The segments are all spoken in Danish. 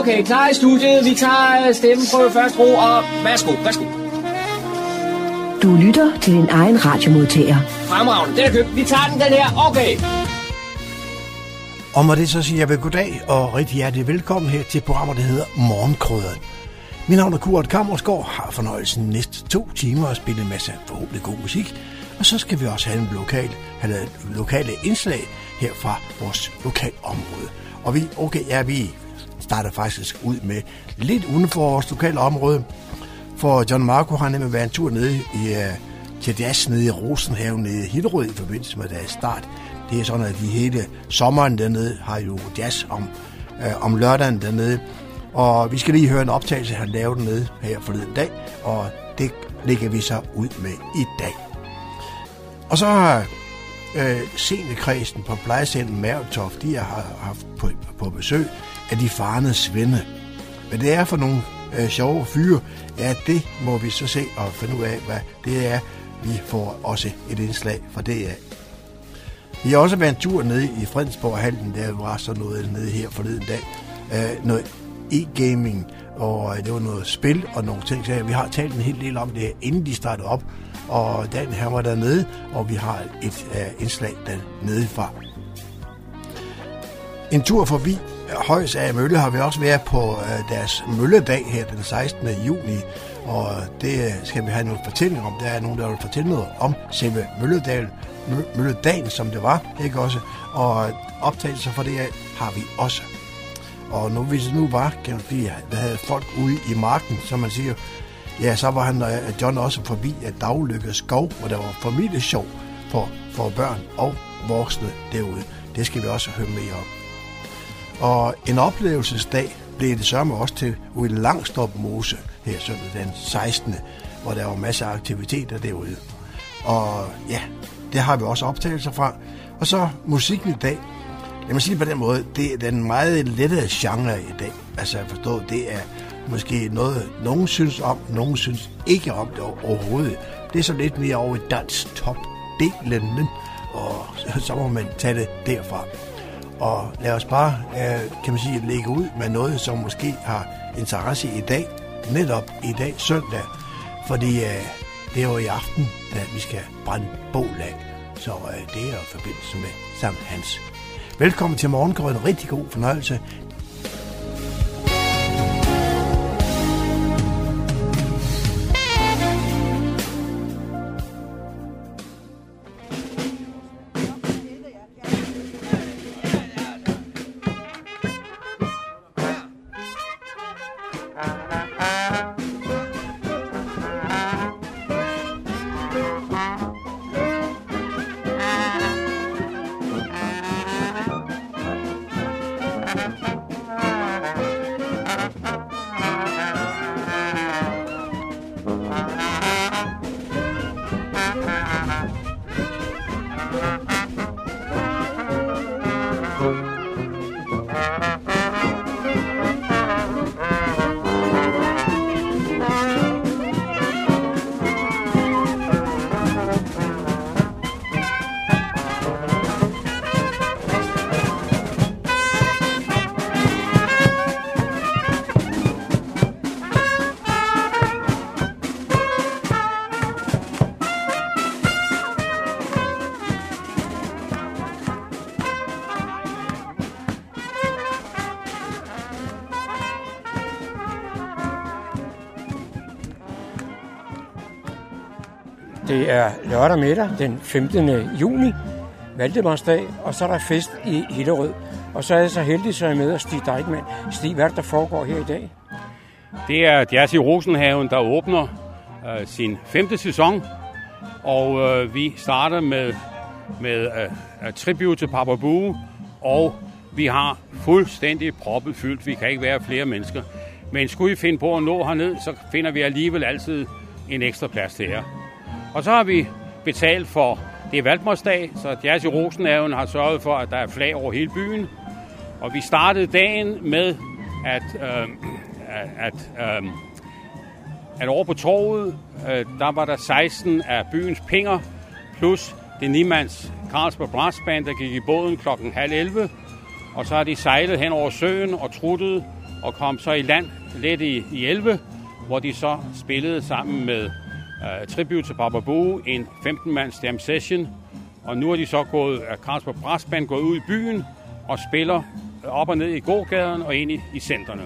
Okay, klar i studiet. Vi tager øh, stemmen på første ro, og værsgo, værsgo. Du lytter til din egen radiomodtager. Fremragende, den er købt. Vi tager den, den her. Okay. Og med det så siger jeg vel goddag og rigtig hjertelig velkommen her til programmet, der hedder Morgenkrøderen. Mit navn er Kurt Kammersgaard, har fornøjelsen næste to timer at spille en masse forhåbentlig god musik. Og så skal vi også have en lokal, have lokale indslag her fra vores lokalområde. Og vi, okay, ja, vi starter faktisk ud med lidt uden for vores lokale område. For John Marco har nemlig været en tur nede i, uh, til jazz nede i Rosenhaven nede i Hillerød i forbindelse med deres start. Det er sådan, at de hele sommeren dernede har jo jazz om, øh, om lørdagen dernede. Og vi skal lige høre en optagelse, han lavede dernede her forleden dag, og det lægger vi så ud med i dag. Og så har øh, seniorkredsen på plejecentret Mærtoft, de har haft på, på besøg af de farne svende. Hvad det er for nogle øh, sjove fyre, ja, det må vi så se og finde ud af, hvad det er. Vi får også et indslag fra det af. Vi har også været en tur nede i Fredensborg Hallen, der var så noget nede her forleden dag. Øh, noget e-gaming, og øh, det var noget spil og nogle ting. Så vi har talt en hel del om det, inden de startede op. Og Dan her var dernede, og vi har et øh, indslag dernede fra. En tur forbi Højs af Mølle har vi også været på øh, deres mølledag her den 16. juni, og det skal vi have nogle fortælling om. Der er nogen, der vil fortælle noget om selve Mølledal, Mølledagen, som det var, ikke også? Og optagelser for det har vi også. Og nu, hvis det nu var, kan man sige, der havde folk ude i marken, som man siger, ja, så var han, øh, John også forbi at Daglykke Skov, hvor der var familiesjov for, for børn og voksne derude. Det skal vi også høre mere om. Og en oplevelsesdag blev det samme også til ude i Langstrup Mose her søndag den 16. hvor der var masser af aktiviteter derude. Og ja, det har vi også optagelser fra. Og så musikken i dag. Lad mig sige på den måde, det er den meget lette genre i dag. Altså jeg forstår, det er måske noget, nogen synes om, nogen synes ikke om det overhovedet. Det er så lidt mere over i dansk top-delen, og så må man tage det derfra. Og lad os bare, øh, kan man sige, lægge ud med noget, som måske har interesse i dag, netop i dag, søndag, fordi øh, det er jo i aften, at vi skal brænde bål af. Så øh, det er i forbindelse med Sankt Hans. Velkommen til Morgengrøn. Rigtig god fornøjelse. Er lørdag middag den 15. juni, Valdemarsdag, og så er der fest i Hillerød. Og så er jeg så heldig, så jeg med at Stig Deichmann. Stig, hvad er det, der foregår her i dag? Det er Jazz i Rosenhaven, der åbner øh, sin femte sæson. Og øh, vi starter med, med øh, tribute til Papa Boo, og vi har fuldstændig proppet fyldt. Vi kan ikke være flere mennesker. Men skulle I finde på at nå herned, så finder vi alligevel altid en ekstra plads til jer. Og så har vi betalt for, det er Valdmorsdag, så Jazz i Rosenhaven har sørget for, at der er flag over hele byen. Og vi startede dagen med, at, øh, at, øh, at over på torvet, øh, der var der 16 af byens pinger, plus det Niemands Carlsberg Brass Band, der gik i båden klokken halv 11. og så har de sejlet hen over søen og truttet og kom så i land lidt i, i 11, hvor de så spillede sammen med uh, Tribute til Baba Boo, en 15-mands jam session. Og nu er de så gået, uh, Carlsberg Brassband gået ud i byen og spiller op og ned i gågaden og ind i, i centerne.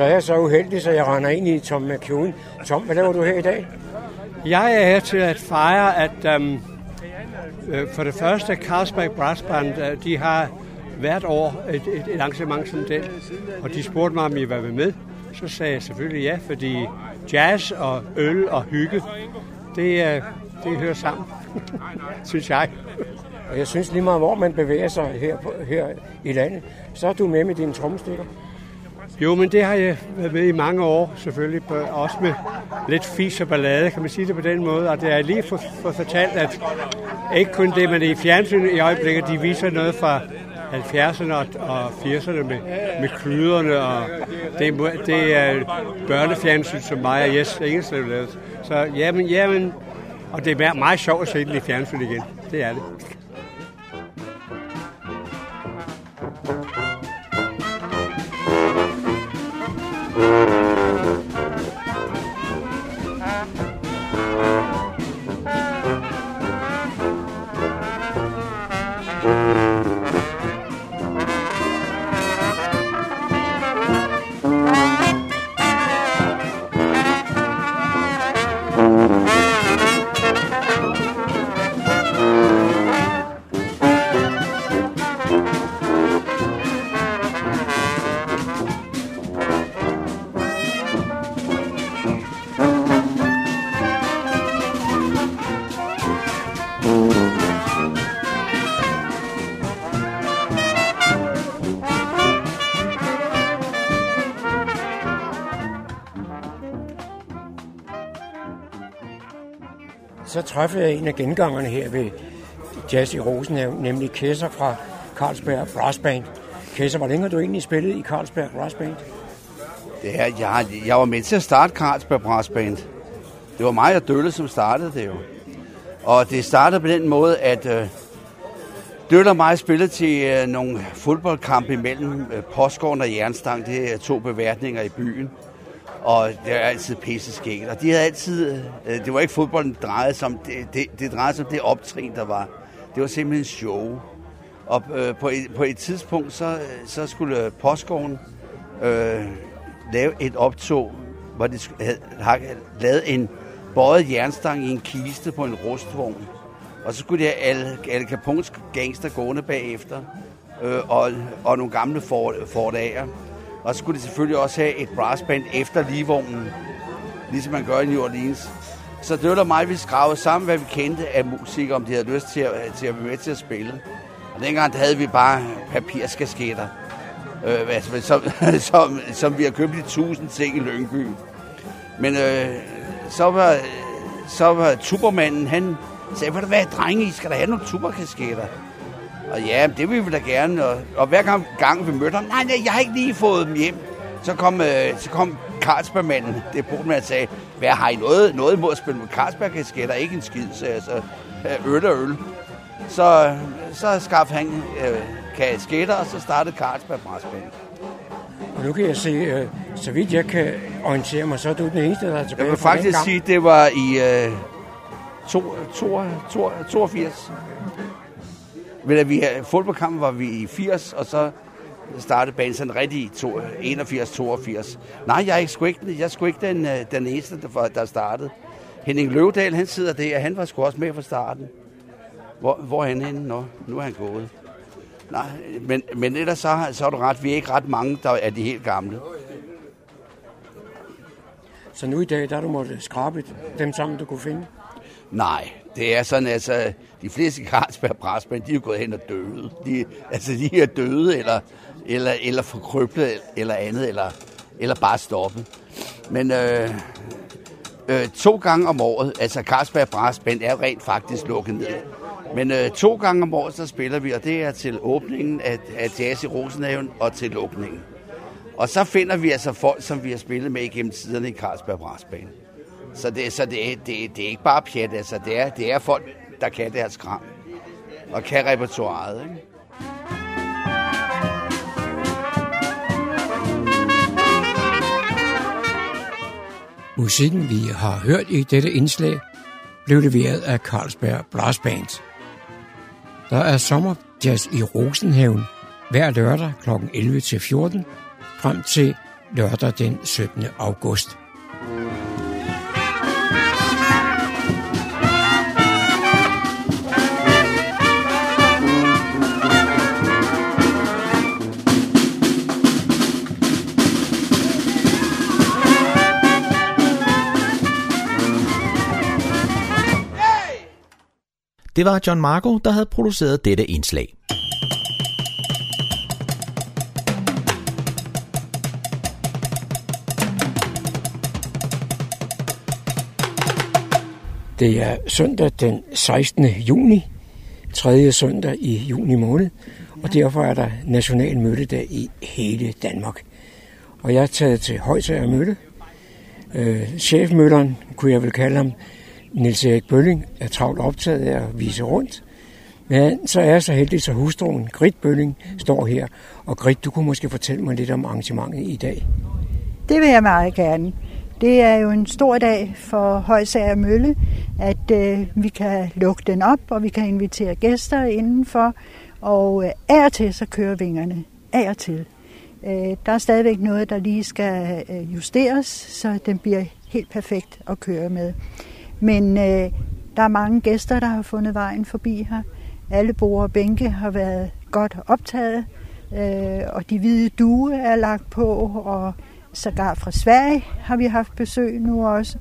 Så er jeg så uheldig, så jeg render ind i Tom McCune. Tom, hvad laver du her i dag? Jeg er her til at fejre, at um, for det første Carlsberg Brass Band, uh, de har hvert år et, et, et arrangement som det, og de spurgte mig, om jeg var med. Så sagde jeg selvfølgelig ja, fordi jazz og øl og hygge, det, uh, det hører sammen, synes jeg. Og jeg synes lige meget, hvor man bevæger sig her, på, her i landet, så er du med med dine trommestikker. Jo, men det har jeg været med i mange år, selvfølgelig. Også med lidt fis og ballade, kan man sige det på den måde. Og det er lige for, for fortalt, at ikke kun det, men i fjernsynet i øjeblikket, de viser noget fra 70'erne og 80'erne med, med klyderne, og det, det er børnefjernsyn, som mig og Jes Engelslev lavede. Så jamen, jamen, og det er meget sjovt at se det i fjernsynet igen. Det er det. Så træffede jeg en af gengangerne her ved Jazz i Rosenhav, nemlig Kæsser fra Carlsberg Brass Band. Kæsser, hvor længe har du egentlig spillet i Carlsberg Brass Band? Det er, jeg, jeg var med til at starte Carlsberg Brass Band. Det var mig og Dølle, som startede det jo. Og det startede på den måde, at øh, Dølle og mig spillede til øh, nogle fodboldkampe imellem øh, Postgården og Jernstang. Det er to beværtninger i byen og det er altid pisse skægt. Og de havde altid, øh, det var ikke fodbolden, det drejede sig om, det, det, det drejede sig om det optrin, der var. Det var simpelthen show. Og øh, på, et, på et tidspunkt, så, så skulle øh, Postgården øh, lave et optog, hvor de havde, havde lavet en bøjet jernstang i en kiste på en rustvogn. Og så skulle de have Al, Al Capone's gangster gående bagefter, øh, og, og nogle gamle Ford, Ford og så skulle de selvfølgelig også have et brassband efter ligevognen, ligesom man gør i New Orleans. Så det var mig, vi skravede sammen, hvad vi kendte af musik, om de havde lyst til at, til at være med til at spille. Og dengang havde vi bare papirskasketter, øh, altså, som, som, som vi har købt i tusind ting i Lyngby. Men øh, så var, så var tubermanden, han sagde, hvad hvad, drenge, I skal da have nogle tuberkasketter. Og ja, det vil vi da gerne. Og, og hver gang, gang vi mødte ham, nej, nej, jeg har ikke lige fået dem hjem. Så kom, øh, så kom Carlsbergmanden, det med at sige, hvad har I noget, noget imod at spille med Carlsberg-kasketter? Ikke en skid, så altså, øl og øl. Så, så skaffede han øh, kasketter, og så startede Carlsberg Brassband. Og nu kan jeg se, øh, så vidt jeg kan orientere mig, så er du den eneste, der er tilbage Jeg vil faktisk sige, det var i øh, to, to, to, 82. Men da vi fodboldkampen var vi i 80, og så startede banen sådan rigtig i to- 81-82. Nej, jeg er ikke, sgu ikke, jeg er sgu ikke den, øh, den eneste, der, der startede. Henning Løvdal, han sidder der, og han var sgu også med fra starten. Hvor, hvor er han henne? Nå, nu er han gået. Nej, men, men ellers så, har- så er du ret. Vi er ikke ret mange, der er de helt gamle. Så nu i dag, der har du måttet skrabe dem sammen, du kunne finde. Nej, det er sådan, altså, de fleste Carlsberg Brasmænd, de er jo gået hen og døde. De, altså, de er døde, eller, eller, eller forkryblet, eller andet, eller, eller bare stoppet. Men øh, øh, to gange om året, altså Carlsberg Brasmænd er rent faktisk lukket ned. Men øh, to gange om året, så spiller vi, og det er til åbningen af, af Jazz i Rosenhaven og til lukningen. Og så finder vi altså folk, som vi har spillet med igennem tiderne i Carlsberg Brasbane. Så det, så det, det, det er ikke bare pjat, altså det er, det er folk, der kan deres kram. Og kan repertoireet, ikke? Musikken, vi har hørt i dette indslag, blev leveret af Carlsberg Brass Band. Der er sommerjazz i Rosenhaven hver lørdag kl. 11 til 14 frem til lørdag den 17. august. Det var John Marco, der havde produceret dette indslag. Det er søndag den 16. juni, tredje søndag i juni måned, og derfor er der national mødedag i hele Danmark. Og jeg er taget til Højtager Mølle. Øh, chefmølleren, kunne jeg vel kalde ham, Nils Erik Bølling, er travlt optaget af at vise rundt. Men så er jeg så heldig, så hustruen, Grit Bølling, står her. Og Grit, du kunne måske fortælle mig lidt om arrangementet i dag. Det vil jeg meget gerne. Det er jo en stor dag for Højsager Mølle, at øh, vi kan lukke den op, og vi kan invitere gæster indenfor. Og øh, af og til så kører vingerne. Af og til. Øh, der er stadigvæk noget, der lige skal øh, justeres, så den bliver helt perfekt at køre med. Men øh, der er mange gæster, der har fundet vejen forbi her. Alle borde og bænke har været godt optaget, øh, og de hvide due er lagt på, og sågar fra Sverige har vi haft besøg nu også,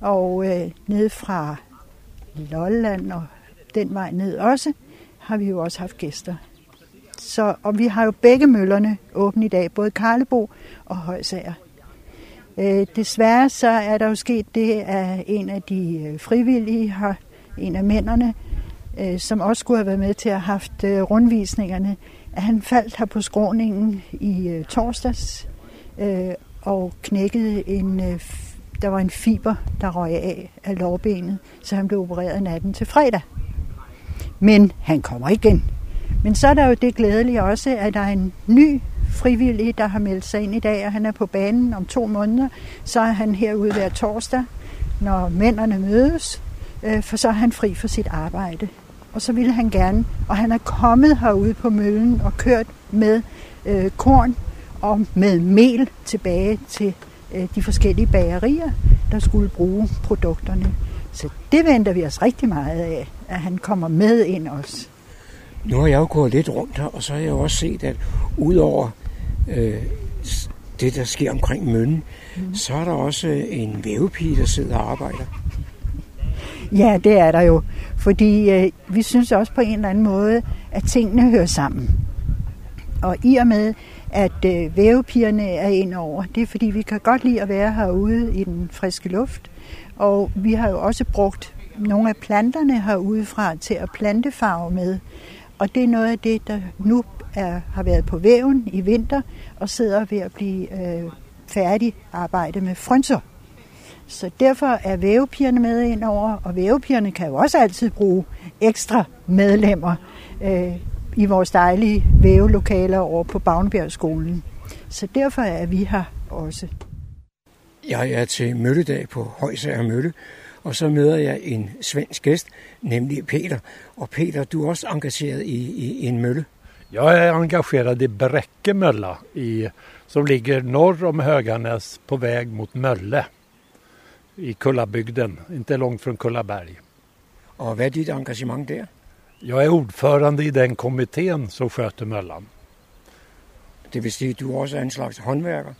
og øh, ned fra Lolland og den vej ned også, har vi jo også haft gæster. Så, og vi har jo begge møllerne åbne i dag, både Karlebo og Højsager. Øh, desværre så er der jo sket det, at en af de øh, frivillige har, en af mændene, øh, som også skulle have været med til at have haft rundvisningerne, at han faldt her på skråningen i torsdags og knækkede en, der var en fiber, der røg af af lårbenet, så han blev opereret natten til fredag. Men han kommer igen. Men så er der jo det glædelige også, at der er en ny frivillig, der har meldt sig ind i dag, og han er på banen om to måneder. Så er han herude hver torsdag, når mændene mødes, øh, for så er han fri for sit arbejde. Og så ville han gerne, og han er kommet herude på møllen og kørt med øh, korn og med mel tilbage til øh, de forskellige bagerier, der skulle bruge produkterne. Så det venter vi os rigtig meget af, at han kommer med ind også. Nu har jeg jo gået lidt rundt her, og så har jeg jo også set, at udover øh, det, der sker omkring mønnen, mm. så er der også øh, en vævepige, der sidder og arbejder. Ja, det er der jo. Fordi øh, vi synes også på en eller anden måde, at tingene hører sammen. Og i og med, at øh, vævepigerne er ind over, det er fordi, vi kan godt lide at være herude i den friske luft. Og vi har jo også brugt nogle af planterne herudefra til at plantefarve med. Og det er noget af det, der nu er, har været på væven i vinter og sidder ved at blive øh, færdig arbejde med frynser. Så derfor er vævepigerne med ind over, og vævepigerne kan jo også altid bruge ekstra medlemmer øh, i vores dejlige vævelokaler over på Bagnbjergskolen. Så derfor er vi her også. Jeg er til mølledag på Højsager Mølle, og så møder jeg en svensk gæst, nemlig Peter. Og Peter, du er også engageret i, i en mølle. Jeg er engageret i Bräcke mølla, i, som ligger norr om Höganäs på väg mot Mølle i Kullabygden, inte långt från Kullaberg. Og hvad er dit engagement der? Jag är ordförande i den kommittén som sköter Möllan. Det vil sige, at du også er en slags håndværker?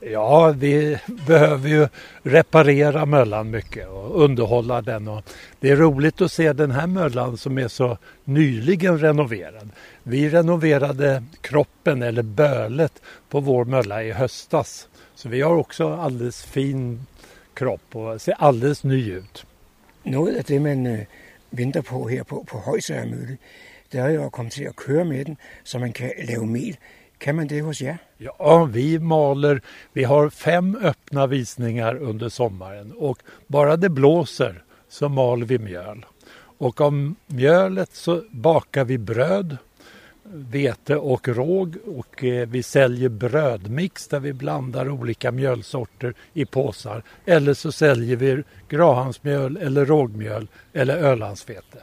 Ja, vi behöver ju reparera Möllan mycket och underhålla den. Och det är roligt att se den här Möllan som är så nyligen renoverad. Vi renoverade kroppen eller bölet på vår Mölla i höstas. Så vi har också alldeles fin kropp och ser alldeles ny ut. Noget af det, man øh, venter på her på, på Højsager Mølle, det er jo at komme til at køre med den, så man kan lave mel. Kan man det hos jer? Ja, vi maler. Vi har fem öppna visningar under sommaren och bara det blåser så maler vi mjöl. Och om mjölet så bakar vi bröd, vete och råg och eh, vi säljer brödmix där vi blandar olika mjölsorter i påsar. Eller så säljer vi grahansmjöl eller rågmjöl eller ölandsvete.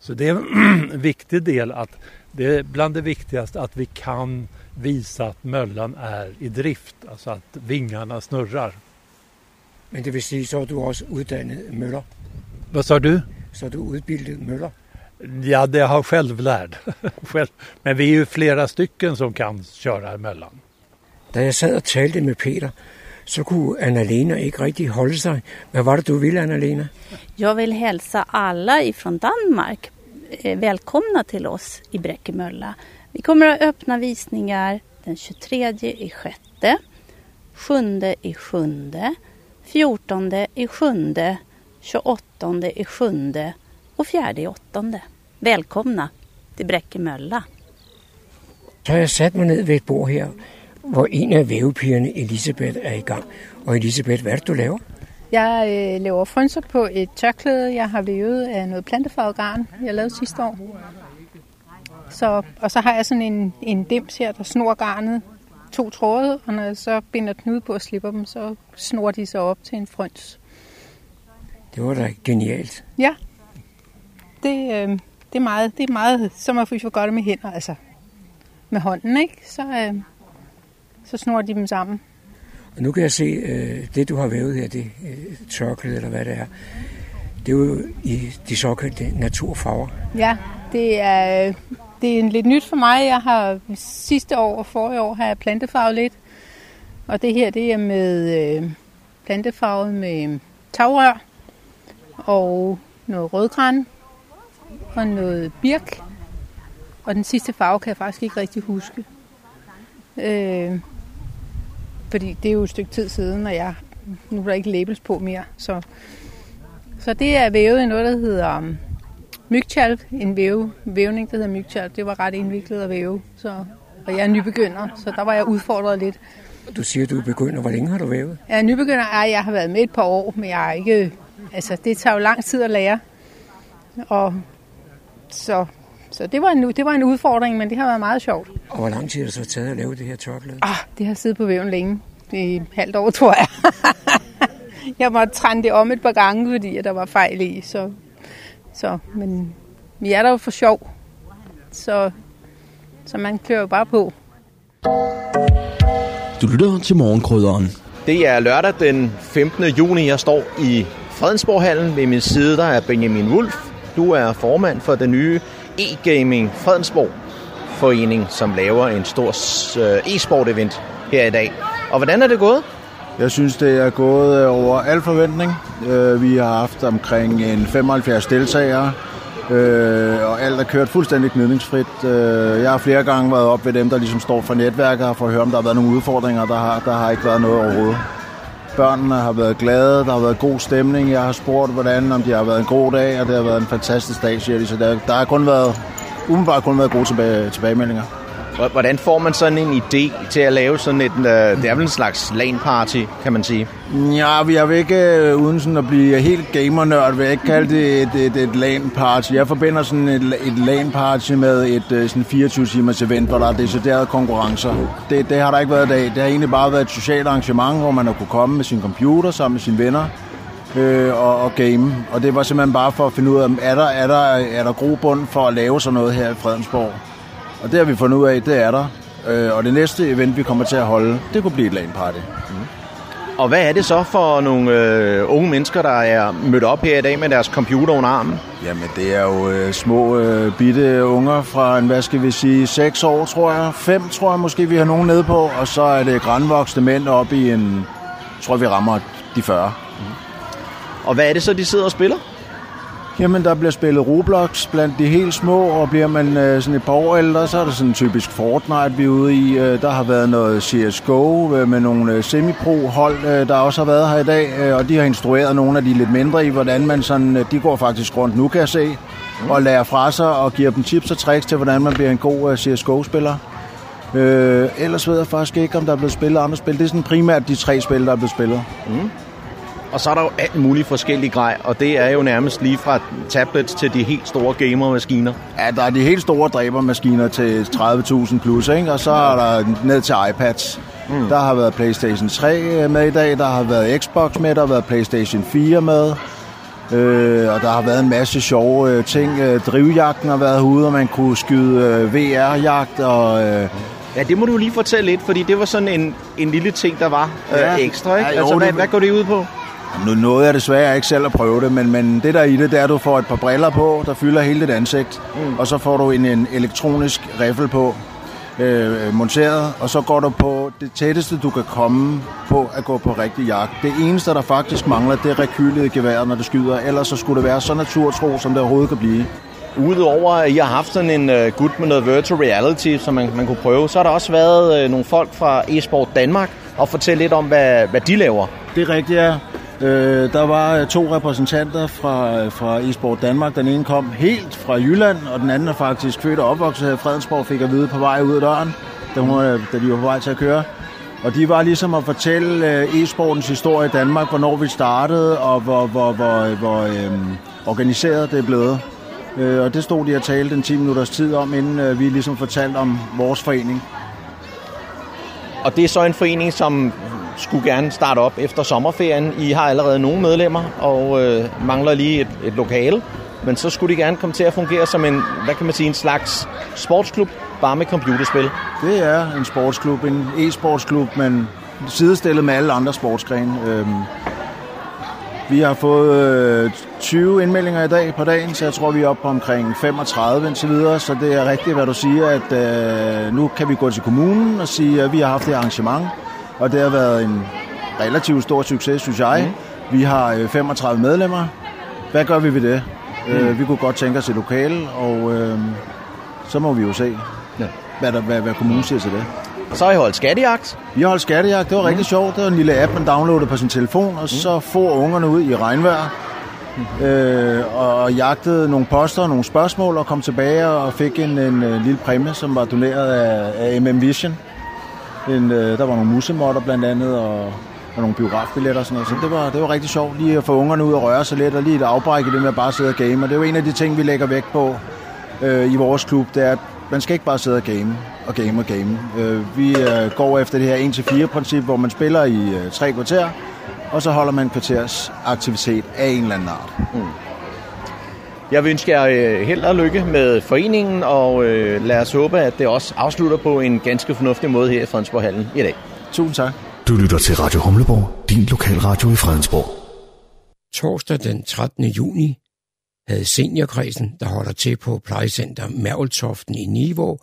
Så det är en viktig del att det är bland det viktigaste att vi kan visa att möllan är i drift, alltså att vingarna snurrar. Men det vil sige, så er du også uddannet møller. Vad sa du? Så du udbildet møller. Ja, det har jag självlärd. Själv. Men vi är ju flera stycken som kan köra emellan. Da jeg sad og talte med Peter, så kunne Anna-Lena ikke rigtig holde sig. Hvad var det, du ville, Anna-Lena? Jag vill hälsa alla ifrån Danmark eh, välkomna till oss i Bräckemölla. Vi kommer att öppna visningar den 23 i sjätte, 7 i sjunde, 14 i sjunde, 28 i sjunde och 4 i åttonde. Välkomna till Bräckemölla. Så har jeg sat mig ned ved et bord her, hvor en af vævepigerne, Elisabeth, er i gang. Og Elisabeth, hvad er det, du laver? Jeg øh, laver frynser på et tørklæde, jeg har vævet af noget plantefarvet garn, jeg lavede sidste år. Så, og så har jeg sådan en, en dims her, der snor garnet to tråde, og når jeg så binder knude på og slipper dem, så snor de sig op til en fryns. Det var da genialt. Ja, det, øh, det, er meget, det er meget, som at få det med hænder, altså med hånden, ikke? Så, øh, så snor de dem sammen. Og nu kan jeg se, øh, det du har vævet her, det øh, tørklæde eller hvad det er, det er jo i de såkaldte naturfarver. Ja, det er, det er lidt nyt for mig. Jeg har sidste år og forrige år har jeg plantefarvet lidt. Og det her, det er med øh, plantefarvet med tagrør og noget rødgran og noget birk. Og den sidste farve kan jeg faktisk ikke rigtig huske. Øh, fordi det er jo et stykke tid siden, og jeg, nu er der ikke labels på mere. Så, så det er vævet i noget, der hedder um, mygtjalv. En væve, vævning, der hedder mygtjalv. Det var ret indviklet at væve. Så, og jeg er nybegynder, så der var jeg udfordret lidt. Du siger, du er begynder. Hvor længe har du vævet? Jeg er nybegynder. Ej, jeg har været med et par år, men jeg er ikke... Altså, det tager jo lang tid at lære. Og så, så det, var en, det var en udfordring, men det har været meget sjovt. Og hvor lang tid har det så taget at lave det her tørklæde? Ah, det har siddet på væven længe. Det er halvt år, tror jeg. jeg måtte trænde det om et par gange, fordi der var fejl i. Så, så, men vi er der jo for sjov. Så, så man kører jo bare på. Du lytter til morgenkrydderen. Det er lørdag den 15. juni. Jeg står i Fredensborghallen. Ved min side der er Benjamin Wulf. Du er formand for den nye e-gaming Fredensborg forening, som laver en stor øh, e-sport event her i dag. Og hvordan er det gået? Jeg synes, det er gået øh, over al forventning. Øh, vi har haft omkring en 75 deltagere, øh, og alt er kørt fuldstændig gnidningsfrit. Jeg har flere gange været op ved dem, der ligesom står for netværket, for at høre, om der har været nogle udfordringer. Der har, der har ikke været noget overhovedet. Børnene har været glade, der har været god stemning. Jeg har spurgt, hvordan, om de har været en god dag, og det har været en fantastisk dag, siger de. Så der, der har kun været, umiddelbart kun været gode tilbage, tilbagemeldinger. Hvordan får man sådan en idé til at lave sådan et, øh, det er vel en slags LAN-party, kan man sige? Ja, vi har ikke, øh, uden sådan at blive helt gamernørd, vil jeg ikke kalde det et, et, et LAN-party. Jeg forbinder sådan et, et LAN-party med et øh, sådan 24-timers event, hvor der er deciderede konkurrencer. Det, det har der ikke været i dag. Det har egentlig bare været et socialt arrangement, hvor man har kunne komme med sin computer sammen med sine venner øh, og, og game. Og det var simpelthen bare for at finde ud af, er der, er der, er der grobund for at lave sådan noget her i Fredensborg? Og det har vi fundet ud af, det er der. Øh, og det næste event, vi kommer til at holde, det kunne blive et LAN-party. Mm. Og hvad er det så for nogle øh, unge mennesker, der er mødt op her i dag med deres computer under armen? Jamen, det er jo øh, små, øh, bitte unger fra, en, hvad skal vi sige, 6 år, tror jeg. 5, tror jeg måske, vi har nogen nede på. Og så er det grænvoksne mænd op i en, tror vi rammer de 40. Mm. Og hvad er det så, de sidder og spiller? Jamen, der bliver spillet Roblox blandt de helt små, og bliver man øh, sådan et par år ældre, så er det sådan typisk Fortnite, vi er ude i. Øh, der har været noget CSGO øh, med nogle øh, semi-pro-hold, øh, der også har været her i dag, øh, og de har instrueret nogle af de lidt mindre i, hvordan man sådan, øh, de går faktisk rundt nu, kan jeg se, og lærer fra sig og giver dem tips og tricks til, hvordan man bliver en god øh, CSGO-spiller. Øh, ellers ved jeg faktisk ikke, om der er blevet spillet andre spil. Det er sådan primært de tre spil, der er blevet spillet. Mm. Og så er der jo alt muligt forskellige grej, og det er jo nærmest lige fra tablets til de helt store gamermaskiner. Ja, der er de helt store dræbermaskiner til 30.000 plus, ikke? og så er der ned til iPads. Mm. Der har været PlayStation 3 med i dag, der har været Xbox med, der har været PlayStation 4 med. Øh, og der har været en masse sjove øh, ting. Øh, drivjagten har været ude, og man kunne skyde øh, VR-jagt. Og, øh, ja, det må du lige fortælle lidt, fordi det var sådan en, en lille ting, der var øh, ja. ekstra. Ikke? Ja, jo, altså, hvad, det... hvad går det ud på? Nu nåede jeg desværre ikke selv at prøve det, men, men det der i det, det er, at du får et par briller på, der fylder hele dit ansigt, mm. og så får du en, en elektronisk riffel på, øh, monteret, og så går du på det tætteste, du kan komme på at gå på rigtig jagt. Det eneste, der faktisk mangler, det er rekylet i geværet, når det skyder. Ellers så skulle det være så naturtro, som det overhovedet kan blive. Udover at I har haft sådan en uh, gut med noget virtual reality, som man, man kunne prøve, så har der også været uh, nogle folk fra eSport Danmark og fortælle lidt om, hvad, hvad de laver. Det er rigtigt, ja. Øh, der var øh, to repræsentanter fra, øh, fra eSport Danmark. Den ene kom helt fra Jylland, og den anden er faktisk født og opvokset her i Fredensborg, fik at vide på vej ud af døren, da, hun, øh, da de var på vej til at køre. Og de var ligesom at fortælle øh, e-sportens historie i Danmark, hvornår vi startede, og hvor, hvor, hvor, hvor øhm, organiseret det er blevet. Øh, og det stod de og talte en 10 minutters tid om, inden øh, vi ligesom fortalte om vores forening. Og det er så en forening, som skulle gerne starte op efter sommerferien. I har allerede nogle medlemmer og øh, mangler lige et, et lokale. Men så skulle de gerne komme til at fungere som en, hvad kan man sige, en slags sportsklub, bare med computerspil. Det er en sportsklub, en e-sportsklub, men sidestillet med alle andre sportsgrene. Øhm, vi har fået øh, 20 indmeldinger i dag på dagen, så jeg tror, vi er oppe på omkring 35 indtil videre. Så det er rigtigt, hvad du siger, at øh, nu kan vi gå til kommunen og sige, at vi har haft det arrangement og det har været en relativt stor succes, synes jeg. Mm. Vi har 35 øh, medlemmer. Hvad gør vi ved det? Mm. Øh, vi kunne godt tænke os et lokale, og øh, så må vi jo se, ja. hvad, der, hvad, hvad kommunen siger til det. Så har I holdt skattejagt? Vi har holdt skattejagt. Det var mm. rigtig sjovt. Det var en lille app, man downloadede på sin telefon, og mm. så får ungerne ud i regnvejr. Mm. Øh, og jagtede nogle poster og nogle spørgsmål og kom tilbage og fik en, en, en lille præmie, som var doneret af, af MM Vision. En, øh, der var nogle musemotter blandt andet, og, og nogle biografbilletter og sådan noget. Så det var, det var rigtig sjovt lige at få ungerne ud og røre sig lidt, og lige et afbræk i det med at bare sidde og game. Og det er jo en af de ting, vi lægger vægt på øh, i vores klub, det er, at man skal ikke bare sidde og game og game og game. Øh, vi øh, går efter det her 1-4 princip, hvor man spiller i øh, tre kvarter, og så holder man kvarters aktivitet af en eller anden art. Mm. Jeg vil ønske jer øh, held og lykke med foreningen, og øh, lad os håbe, at det også afslutter på en ganske fornuftig måde her i Fredensborg-hallen i dag. Tusind tak. Du lytter til Radio Humleborg, din lokalradio i Fredensborg. Torsdag den 13. juni havde seniorkredsen, der holder til på plejecenter Mærveltoften i Niveau,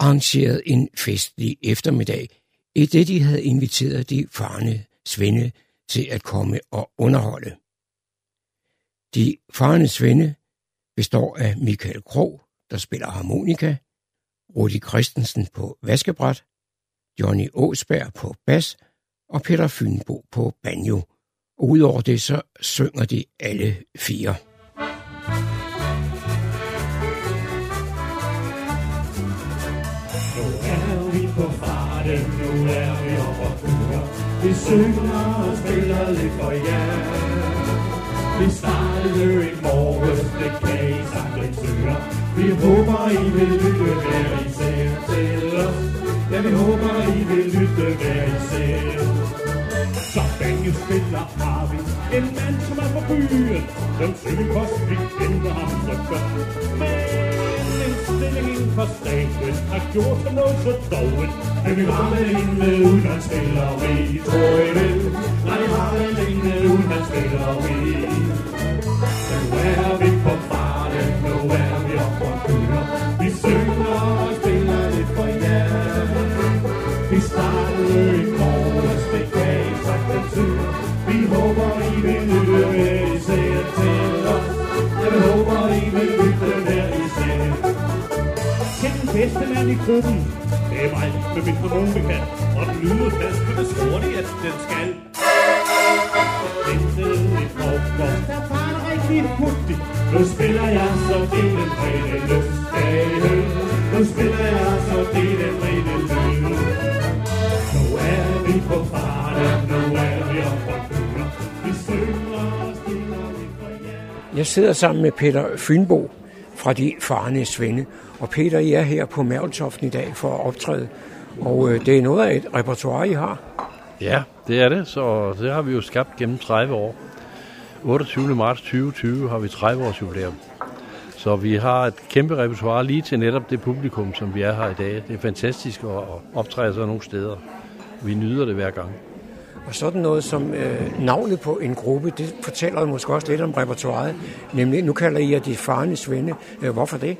arrangeret en festlig eftermiddag, i det de havde inviteret de farne svende til at komme og underholde. De farne svende består af Michael Krog, der spiller harmonika, Rudi Christensen på vaskebræt, Johnny Åsberg på bas og Peter Fynbo på banjo. Udover det, så synger de alle fire. Nu vi på farten, nu er vi oppe og. Vi synger og spiller lidt for jer. Vi startede i morgen vi håber, I vil lytte hver især til os. Ja, vi håber, I vil lytte hver især. Så begge spiller har vi en mand, som er fra byen. Den sygepos, vi kender ham så godt. Men en stilling inden for staten har gjort ham noget så dårligt. Men vi har vel ingen udlandsspillere, vi tror I vel. Nej, vi har vel ingen udlandsspillere, vi. Nu er vi på farten, nu er vi op på fyre. Vi synger og spiller lidt for jer. Vi startede i morges, det kan sagt sagtens høre. Vi håber, I vil lytte med især til os. Ja, vi håber, I vil lytte med især. Til den bedste mand i gruppen, det er mig med min harmonika. Og den lyder fast, men det tror de, at den skal. Vente lidt over, der bare rigtig hurtigt. Nu spiller jeg så det den rene lyst, skal I høre. Nu spiller jeg så det den rene lyst. Nu er vi på farten, nu er vi oppe på. Vi synger og spiller lidt for jer. Jeg sidder sammen med Peter Fynbo fra De Farne Svende. Og Peter, I er her på Mærkeltoften i dag for at optræde. Og øh, det er noget af et repertoire, I har. Ja, det er det, så det har vi jo skabt gennem 30 år. 28. marts 2020 har vi 30 års jubilæum. Så vi har et kæmpe repertoire lige til netop det publikum, som vi er her i dag. Det er fantastisk at optræde sådan nogle steder. Vi nyder det hver gang. Og sådan noget som øh, navnet på en gruppe, det fortæller jo måske også lidt om repertoireet. Nemlig, nu kalder I jer De Farne Svende. Øh, hvorfor det?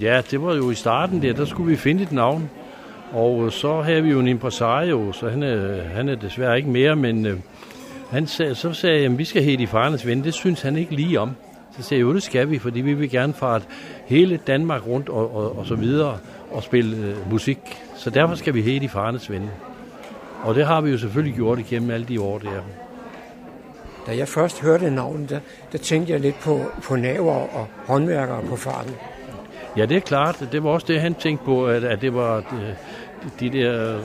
Ja, det var jo i starten der, der skulle vi finde et navn. Og så havde vi jo en impresario, så han er, han er desværre ikke mere, men øh, han sag, så sagde jeg, at vi skal hedde De Farnes Ven. Det synes han ikke lige om. Så sagde jeg, jo det skal vi, fordi vi vil gerne fare hele Danmark rundt og, og, og så videre og spille øh, musik. Så derfor skal vi hedde De Farnes Ven. Og det har vi jo selvfølgelig gjort igennem alle de år der. Da jeg først hørte navnet, der, der tænkte jeg lidt på, på naver og håndværkere på farten. Ja, det er klart. Det var også det, han tænkte på, at, at det var de, de der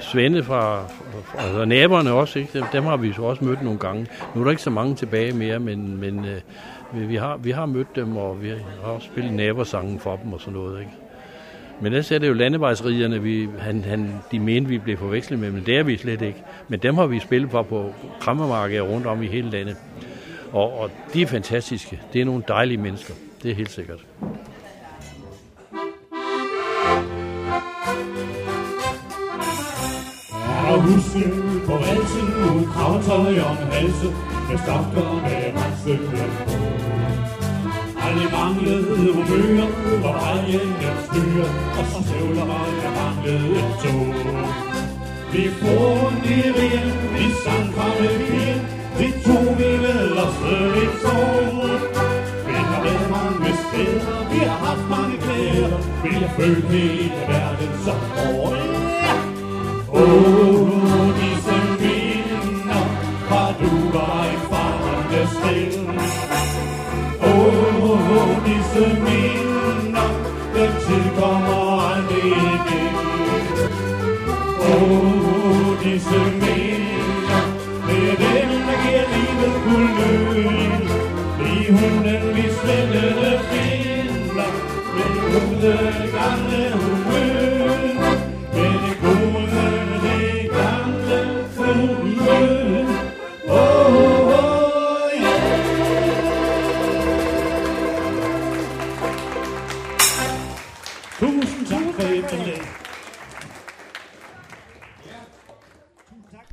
svende fra, fra altså naberne også. Ikke? Dem, dem har vi så også mødt nogle gange. Nu er der ikke så mange tilbage mere, men, men øh, vi, har, vi har mødt dem, og vi har også spillet nabersangen for dem og sådan noget. Ikke? Men ellers er det jo landevejsrigerne, vi, han, han, de mente, vi blev forvekslet med, men det er vi slet ikke. Men dem har vi spillet for på krammermarkeder rundt om i hele landet. Og, og de er fantastiske. Det er nogle dejlige mennesker. Det er helt sikkert. Huske på valsen, nu kravtøj om halse, med stoffer med rensdykke på. Aldrig manglede humør, hvor vejen er styr, og så støvler jeg manglede et tog. Vi får i rigen, vi sang fra med pigen, vi tog vi ved os i tog. Vi har været mange steder, vi har haft mange klæder, vi har følt hele verden som vores. Oh,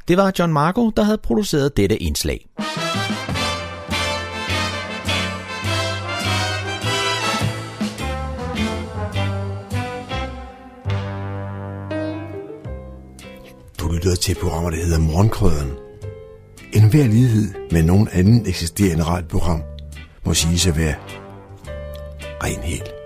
Det var John Marco, der havde produceret dette indslag. Du lytter til programmer, der hedder Morgenkrøden. En hver lighed med nogen anden eksisterende radioprogram må sige at være ren helt.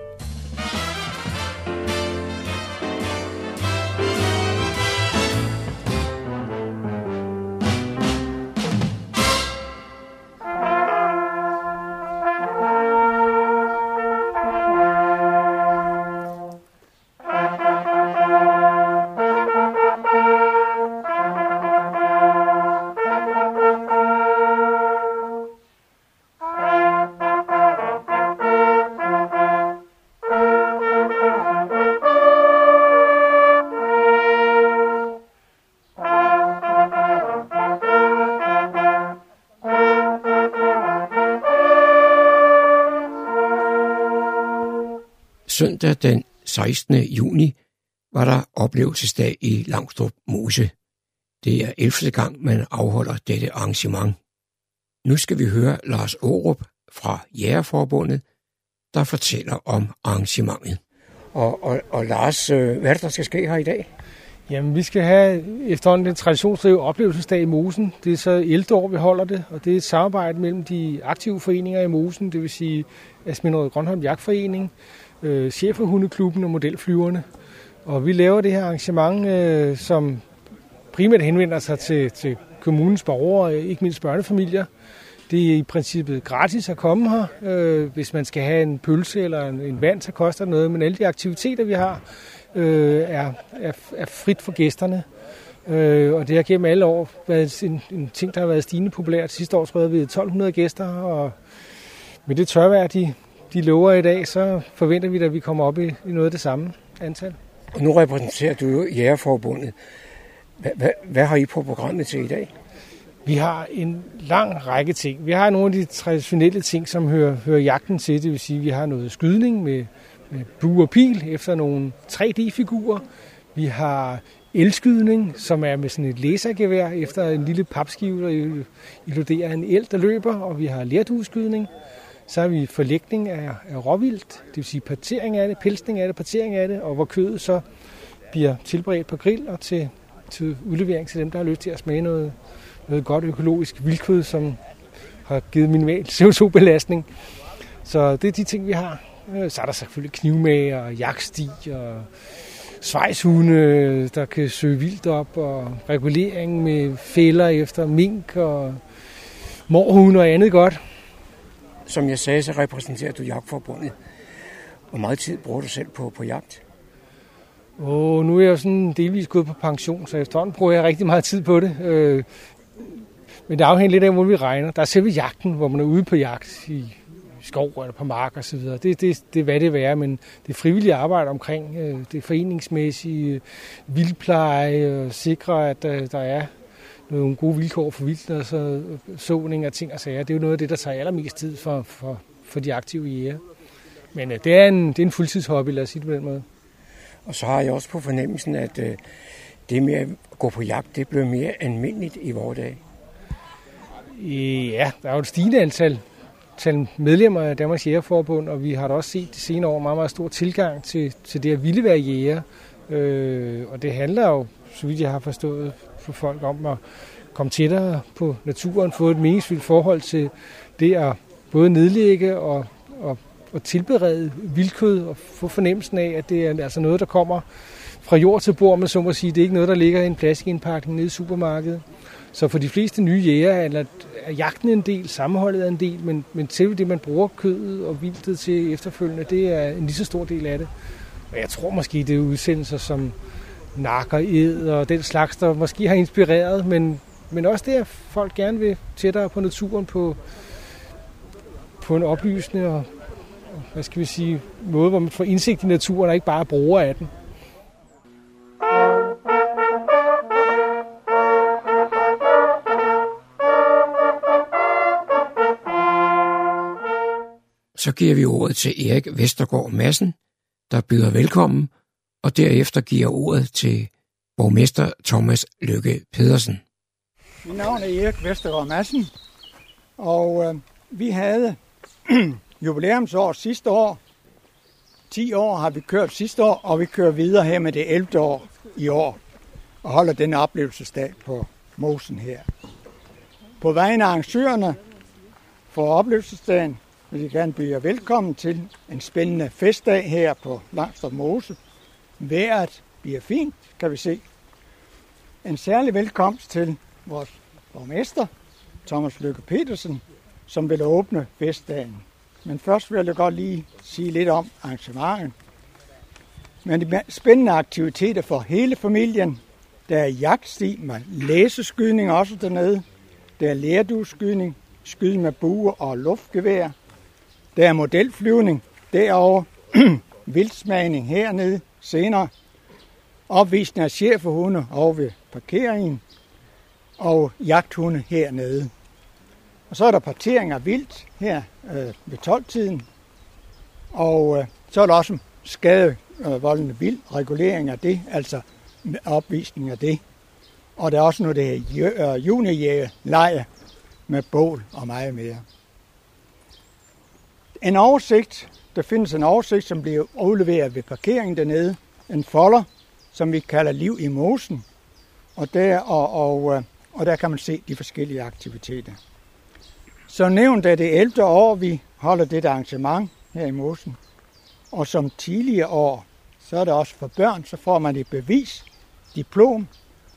Søndag den 16. juni var der oplevelsesdag i Langstrup Mose. Det er 11. gang, man afholder dette arrangement. Nu skal vi høre Lars Aarup fra Jægerforbundet, der fortæller om arrangementet. Og, og, og Lars, øh, hvad er det, der skal ske her i dag? Jamen, vi skal have efterhånden en traditionsrig oplevelsesdag i Mosen. Det er så 11 år, vi holder det, og det er et samarbejde mellem de aktive foreninger i Mosen, det vil sige Asminderød Grønholm Jagtforening, øh, Cheferhundeklubben og Modelflyverne. Og vi laver det her arrangement, øh, som primært henvender sig til, til kommunens borgere, ikke mindst børnefamilier. Det er i princippet gratis at komme her. Øh, hvis man skal have en pølse eller en, en vand, så koster det noget. Men alle de aktiviteter, vi har, øh, er, er, er frit for gæsterne. Øh, og det har gennem alle år været en, en ting, der har været stigende populært. Sidste år tror jeg, vi 1200 gæster, og med det tørvejr, de, de lover i dag, så forventer vi, at vi kommer op i, i noget af det samme antal. Og nu repræsenterer du jo Jægerforbundet. Hvad, hvad, hvad har I på programmet til i dag? Vi har en lang række ting. Vi har nogle af de traditionelle ting, som hører, hører jagten til. Det vil sige, at vi har noget skydning med, med bue og pil efter nogle 3D-figurer. Vi har elskydning, som er med sådan et lasergevær efter en lille papskive, der illuderer en el, der løber. Og vi har lærdueskydning. Så har vi forlægning af, af råvildt, det vil sige partering af det, pelsning af det, partering af det, og hvor kødet så bliver tilberedt på grill og til, til udlevering til dem, der har lyst til at smage noget, noget godt økologisk vildkød, som har givet minimal CO2-belastning. Så det er de ting, vi har. Øh, så er der selvfølgelig knivmager og jagtsti og svejshunde, der kan søge vildt op, og regulering med fælder efter mink og morhunde og andet godt. Som jeg sagde, så repræsenterer du Jagtforbundet. Hvor meget tid bruger du selv på, på jagt? Og nu er jeg jo sådan delvis gået på pension, så efterhånden bruger jeg rigtig meget tid på det. Øh, men det afhænger lidt af, hvor vi regner. Der er selve jagten, hvor man er ude på jagt i skov eller på mark og så videre. Det, det, det er, hvad det er, men det frivillige arbejde omkring øh, det foreningsmæssige øh, vildpleje og sikre, at der, der er nogle gode vilkår for vildt, og så såning af ting og sager. Det er jo noget af det, der tager allermest tid for, for, for de aktive jæger. Men øh, det, er en, det er en fuldtidshobby, lad os sige det på den måde. Og så har jeg også på fornemmelsen, at øh, det med at gå på jagt, det blev mere almindeligt i vores dag. Ja, der er jo et stigende antal, antal medlemmer af Danmarks Jægerforbund, og vi har da også set de senere år meget, meget stor tilgang til, til det at ville være jæger. Øh, og det handler jo, så vidt jeg har forstået, for folk om at komme tættere på naturen, få et meningsfyldt forhold til det at både nedlægge og, og, og tilberede vildkød og få fornemmelsen af, at det er altså noget, der kommer fra jord til bord, men så må sige, det er ikke noget, der ligger i en plastikindpakning nede i supermarkedet. Så for de fleste nye jæger er, er jagten en del, sammenholdet er en del, men, men selv det, man bruger kødet og vildtet til efterfølgende, det er en lige så stor del af det. Og jeg tror måske, det er udsendelser som nakkered og den slags, der måske har inspireret, men, men også det, at folk gerne vil tættere på naturen på, på en oplysende og, og, hvad skal vi sige, måde, hvor man får indsigt i naturen og ikke bare bruger af den. Så giver vi ordet til Erik Vestergaard Madsen, der byder velkommen, og derefter giver ordet til borgmester Thomas Lykke Pedersen. Mit navn er Erik Vestergaard Madsen, og øh, vi havde jubilæumsår sidste år. 10 år har vi kørt sidste år, og vi kører videre her med det 11. år i år, og holder denne oplevelsesdag på Mosen her. På vegne af arrangørerne for oplevelsesdagen vil jeg gerne byde jer velkommen til en spændende festdag her på Langstrup Mose. Vejret bliver fint, kan vi se. En særlig velkomst til vores borgmester, Thomas Lykke Petersen, som vil åbne festdagen. Men først vil jeg godt lige sige lidt om arrangementet. Men de spændende aktiviteter for hele familien. Der er jagtsti med læseskydning også dernede. Der er lærdueskydning, skyde med bue og luftgevær. Der er modelflyvning derovre, vildsmagning hernede senere, opvisning af cheferhunde over ved parkeringen, og jagthunde hernede. Og så er der partering af vildt her øh, ved 12-tiden, og øh, så er der også skadevoldende øh, vild, regulering af det, altså opvisning af det. Og der er også noget, der hedder øh, junijæge med bål og meget mere. En oversigt, der findes en oversigt, som bliver udleveret ved parkeringen dernede. En folder, som vi kalder Liv i Mosen. Og der, og, og, øh, og der kan man se de forskellige aktiviteter. Så nævnt er det 11. år, vi holder det arrangement her i Mosen. Og som tidligere år, så er det også for børn, så får man et bevis, diplom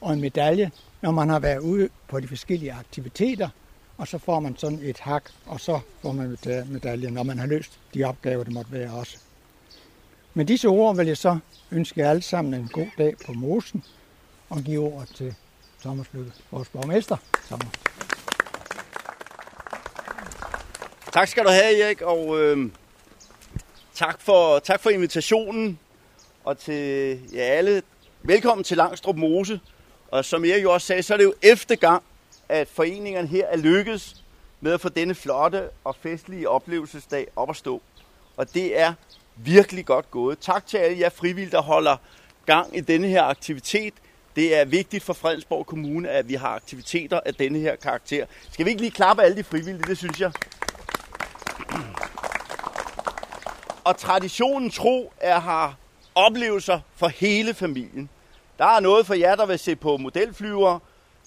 og en medalje, når man har været ude på de forskellige aktiviteter, og så får man sådan et hak, og så får man medalje, når man har løst de opgaver, det måtte være også. Med disse ord vil jeg så ønske jer alle sammen en god dag på Mosen, og give ordet til Thomas Lykke, vores borgmester. Thomas. Tak skal du have, Erik, og øh, tak, for, tak for invitationen, og til jer alle. Velkommen til Langstrup Mose. Og som Erik jo også sagde, så er det jo efter gang, at foreningerne her er lykkedes med at få denne flotte og festlige oplevelsesdag op at stå. Og det er virkelig godt gået. Tak til alle jer frivillige, der holder gang i denne her aktivitet. Det er vigtigt for Fredensborg Kommune, at vi har aktiviteter af denne her karakter. Skal vi ikke lige klappe alle de frivillige? Det synes jeg. Og traditionen tro er har oplevelser for hele familien. Der er noget for jer, der vil se på modelflyvere.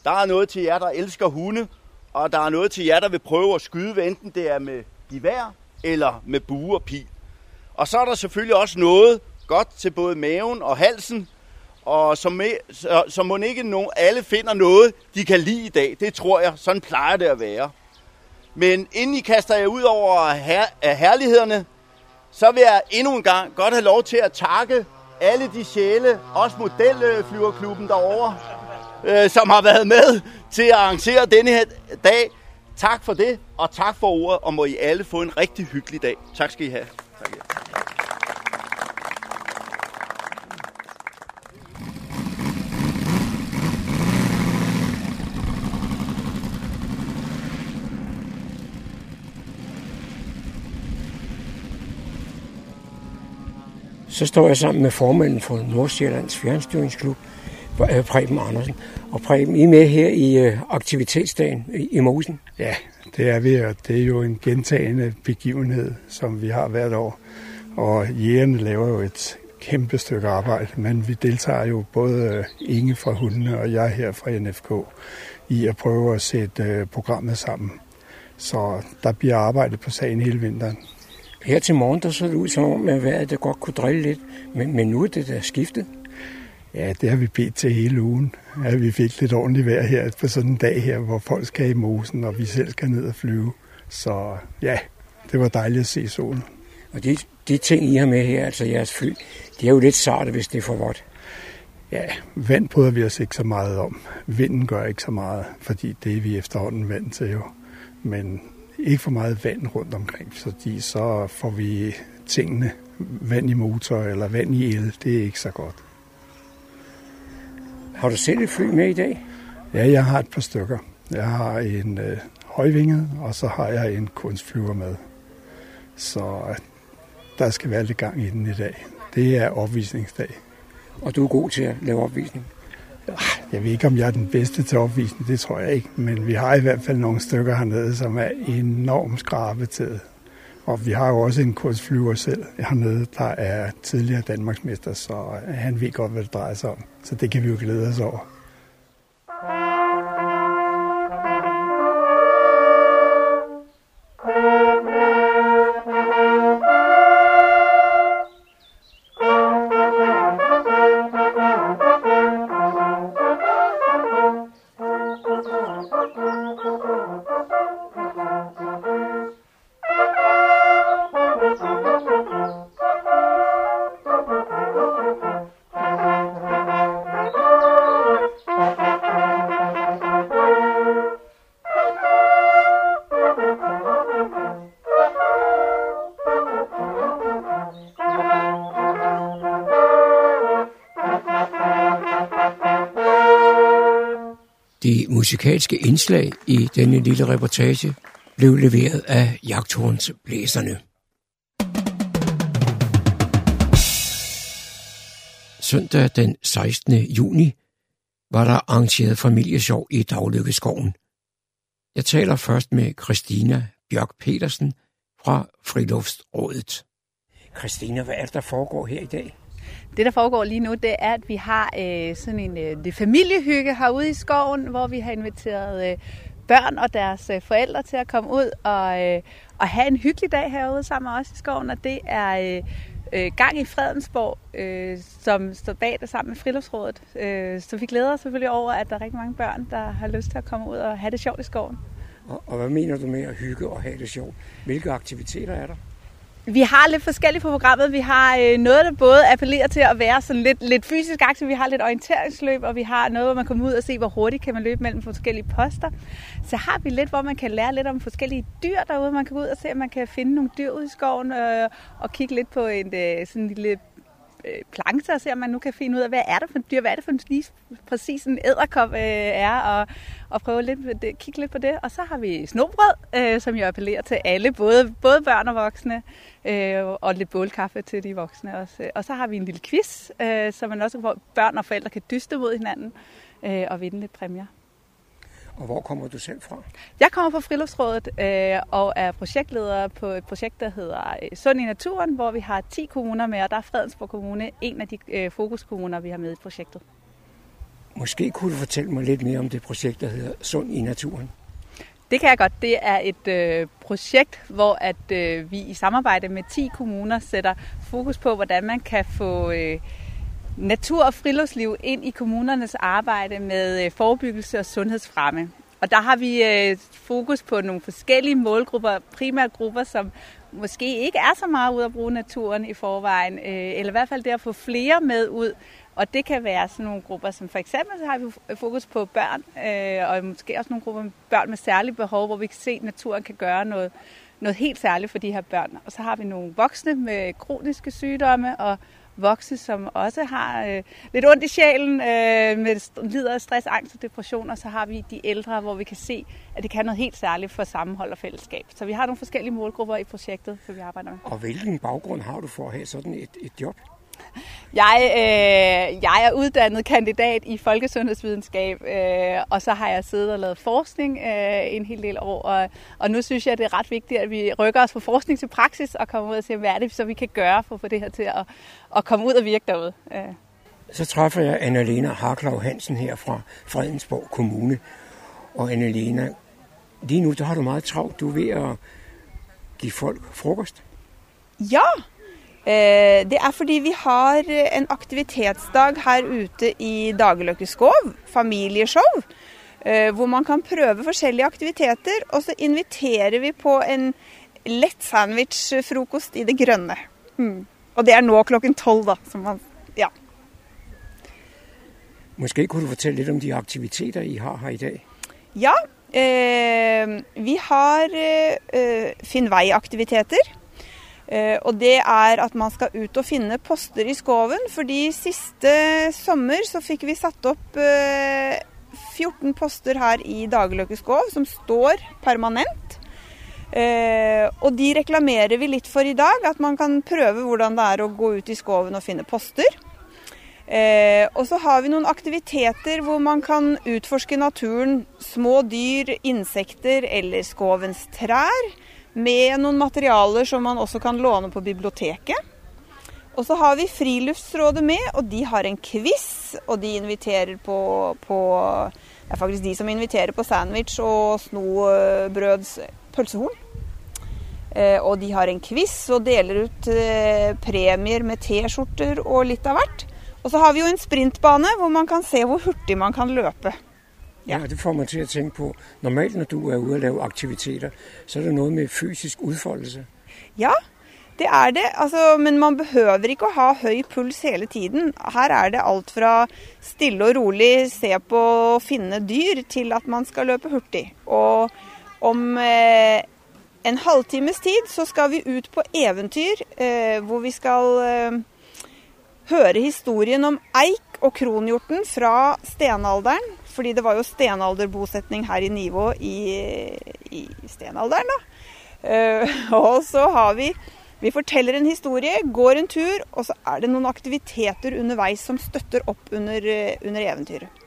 Der er noget til jer, der elsker hunde. Og der er noget til jer, der vil prøve at skyde, enten det er med gevær eller med bue og pil. Og så er der selvfølgelig også noget godt til både maven og halsen. Og som, med, så, så må ikke nogen, alle finder noget, de kan lide i dag. Det tror jeg, sådan plejer det at være. Men inden I kaster jer ud over her, herlighederne, så vil jeg endnu en gang godt have lov til at takke alle de sjæle, også modelflyverklubben derovre, øh, som har været med til at arrangere denne her dag. Tak for det, og tak for ordet, og må I alle få en rigtig hyggelig dag. Tak skal I have. Tak, ja. Så står jeg sammen med formanden for Nordsjællands Fjernstyringsklub, Preben Andersen. Og Preben, I er med her i øh, aktivitetsdagen i Mosen. Ja, det er vi, og det er jo en gentagende begivenhed, som vi har hvert år. Og jægerne laver jo et kæmpe stykke arbejde, men vi deltager jo både øh, Inge fra Hundene og jeg her fra NFK i at prøve at sætte programmet sammen. Så der bliver arbejdet på sagen hele vinteren. Her til morgen, der så det ud som om, at vejret det godt kunne drille lidt, men, men nu er det der skiftet. Ja, det har vi bedt til hele ugen, at vi fik lidt ordentligt vejr her på sådan en dag her, hvor folk skal i mosen, og vi selv skal ned og flyve. Så ja, det var dejligt at se solen. Og de, de ting, I har med her, altså jeres fly, de er jo lidt sarte, hvis det er for vådt. Ja, vand bryder vi os ikke så meget om. Vinden gør ikke så meget, fordi det er vi efterhånden vant til jo. Men ikke for meget vand rundt omkring, fordi så får vi tingene, vand i motor eller vand i el, det er ikke så godt. Har du selv et fly med i dag? Ja, jeg har et par stykker. Jeg har en øh, højvinget, og så har jeg en kunstflyver med. Så øh, der skal være lidt gang i den i dag. Det er opvisningsdag. Og du er god til at lave opvisning? Jeg ved ikke, om jeg er den bedste til opvisning, det tror jeg ikke. Men vi har i hvert fald nogle stykker hernede, som er enormt skrabet og vi har jo også en kursflyver selv hernede, der er tidligere Danmarksmester, så han ved godt, hvad det drejer sig om. Så det kan vi jo glæde os over. Musikalske indslag i denne lille reportage blev leveret af jagthornsblæserne. Søndag den 16. juni var der arrangeret familiesjov i Daglykkeskoven. Jeg taler først med Christina Bjørk Petersen fra Friluftsrådet. Christina, hvad er det, der foregår her i dag? Det, der foregår lige nu, det er, at vi har øh, sådan en øh, det familiehygge herude i skoven, hvor vi har inviteret øh, børn og deres øh, forældre til at komme ud og, øh, og have en hyggelig dag herude sammen med os i skoven. Og det er øh, øh, gang i Fredensborg, øh, som står bag det sammen med Friluftsrådet. Øh, så vi glæder os selvfølgelig over, at der er rigtig mange børn, der har lyst til at komme ud og have det sjovt i skoven. Og, og hvad mener du med at hygge og have det sjovt? Hvilke aktiviteter er der? Vi har lidt forskelligt på programmet. Vi har øh, noget, der både appellerer til at være sådan lidt, lidt fysisk aktiv. Vi har lidt orienteringsløb, og vi har noget, hvor man kommer ud og se, hvor hurtigt kan man løbe mellem forskellige poster. Så har vi lidt, hvor man kan lære lidt om forskellige dyr derude. Man kan gå ud og se, om man kan finde nogle dyr ud i skoven øh, og kigge lidt på en øh, sådan en lille øh, og se, om man nu kan finde ud af, hvad er det for en dyr, hvad er det for en lige præcis en æderkop øh, er, og, og prøve lidt det, kigge lidt på det. Og så har vi snobrød, øh, som jo appellerer til alle, både, både børn og voksne, øh, og lidt bålkaffe til de voksne også. Og så har vi en lille quiz, øh, så man også hvor børn og forældre kan dyste mod hinanden øh, og vinde lidt præmier. Og hvor kommer du selv fra? Jeg kommer fra Friluftsrådet øh, og er projektleder på et projekt, der hedder øh, Sund i Naturen, hvor vi har 10 kommuner med, og der er Fredensborg Kommune en af de øh, fokuskommuner, vi har med i projektet. Måske kunne du fortælle mig lidt mere om det projekt, der hedder Sund i Naturen. Det kan jeg godt. Det er et øh, projekt, hvor at øh, vi i samarbejde med 10 kommuner sætter fokus på, hvordan man kan få øh, natur og friluftsliv ind i kommunernes arbejde med øh, forebyggelse og sundhedsfremme. Og der har vi øh, fokus på nogle forskellige målgrupper, primært grupper, som måske ikke er så meget ude at bruge naturen i forvejen, øh, eller i hvert fald det at få flere med ud. Og det kan være sådan nogle grupper, som for eksempel så har vi fokus på børn, øh, og måske også nogle grupper med børn med særlige behov, hvor vi kan se, at naturen kan gøre noget, noget helt særligt for de her børn. Og så har vi nogle voksne med kroniske sygdomme, og voksne, som også har øh, lidt ondt i sjælen, øh, med lider af stress, angst og depression, og så har vi de ældre, hvor vi kan se, at det kan noget helt særligt for sammenhold og fællesskab. Så vi har nogle forskellige målgrupper i projektet, som vi arbejder med. Og hvilken baggrund har du for at have sådan et, et job? Jeg, øh, jeg er uddannet kandidat i folkesundhedsvidenskab, øh, og så har jeg siddet og lavet forskning øh, en hel del år. Og, og nu synes jeg, det er ret vigtigt, at vi rykker os fra forskning til praksis og kommer ud og siger, hvad er det, så vi kan gøre for at få det her til at, at komme ud og virke derude. Øh. Så træffer jeg Annalena Harklav Hansen her fra Fredensborg Kommune. Og Annalena, lige nu der har du meget travlt. Du er ved at give folk frokost. Ja, det er fordi vi har en aktivitetsdag her ute i Dageløkkeskov, familieshow, eh, hvor man kan prøve forskjellige aktiviteter. Og så inviterer vi på en lett sandwich-frokost i det grønne. Mm. Og det er nå klokken tolv, da. Man, ja. Måske kunne du fortælle lidt om de aktiviteter, I har her i dag? Ja, eh, vi har eh, Finn vei-aktiviteter. Eh, og det er at man skal ut og finne poster i skoven. fordi siste sommer så fikk vi satt opp eh, 14 poster her i Dageløkke skov som står permanent. Eh, og de reklamerer vi litt for i dag, at man kan prøve hvordan det er å gå ut i skoven og finne poster. Eh, og så har vi noen aktiviteter hvor man kan utforske naturen. Små dyr, insekter eller skovens trær med noen materialer som man også kan låne på biblioteket. Og så har vi Friluftsrådet med, og de har en quiz. Og de inviterer på, på Det er faktisk de som inviterer på sandwich og snobrøds pølsehorn. Eh, og de har en quiz og deler ut eh, premier med T-skjorter og litt av hvert. Og så har vi jo en sprintbane hvor man kan se hvor hurtig man kan løpe. Ja. ja, det får mig til at tænke på, normalt når du er ude og lave aktiviteter, så er det noget med fysisk udfoldelse. Ja, det er det. Altså, men man behøver ikke å ha høy puls hele tiden. Her er det alt fra stille og rolig se på å finne dyr, til at man skal løpe hurtig. Og om eh, en halvtimes tid så skal vi ut på eventyr, eh, hvor vi skal eh, høre historien om eik og kronhjorten fra stenalderen. Fordi det var jo stenalderbosetning her i Nivå i, i stenalderen, da. Uh, og så har vi Vi forteller en historie, går en tur, og så er det noen aktiviteter underveis som støtter opp under, eh, under eventyret.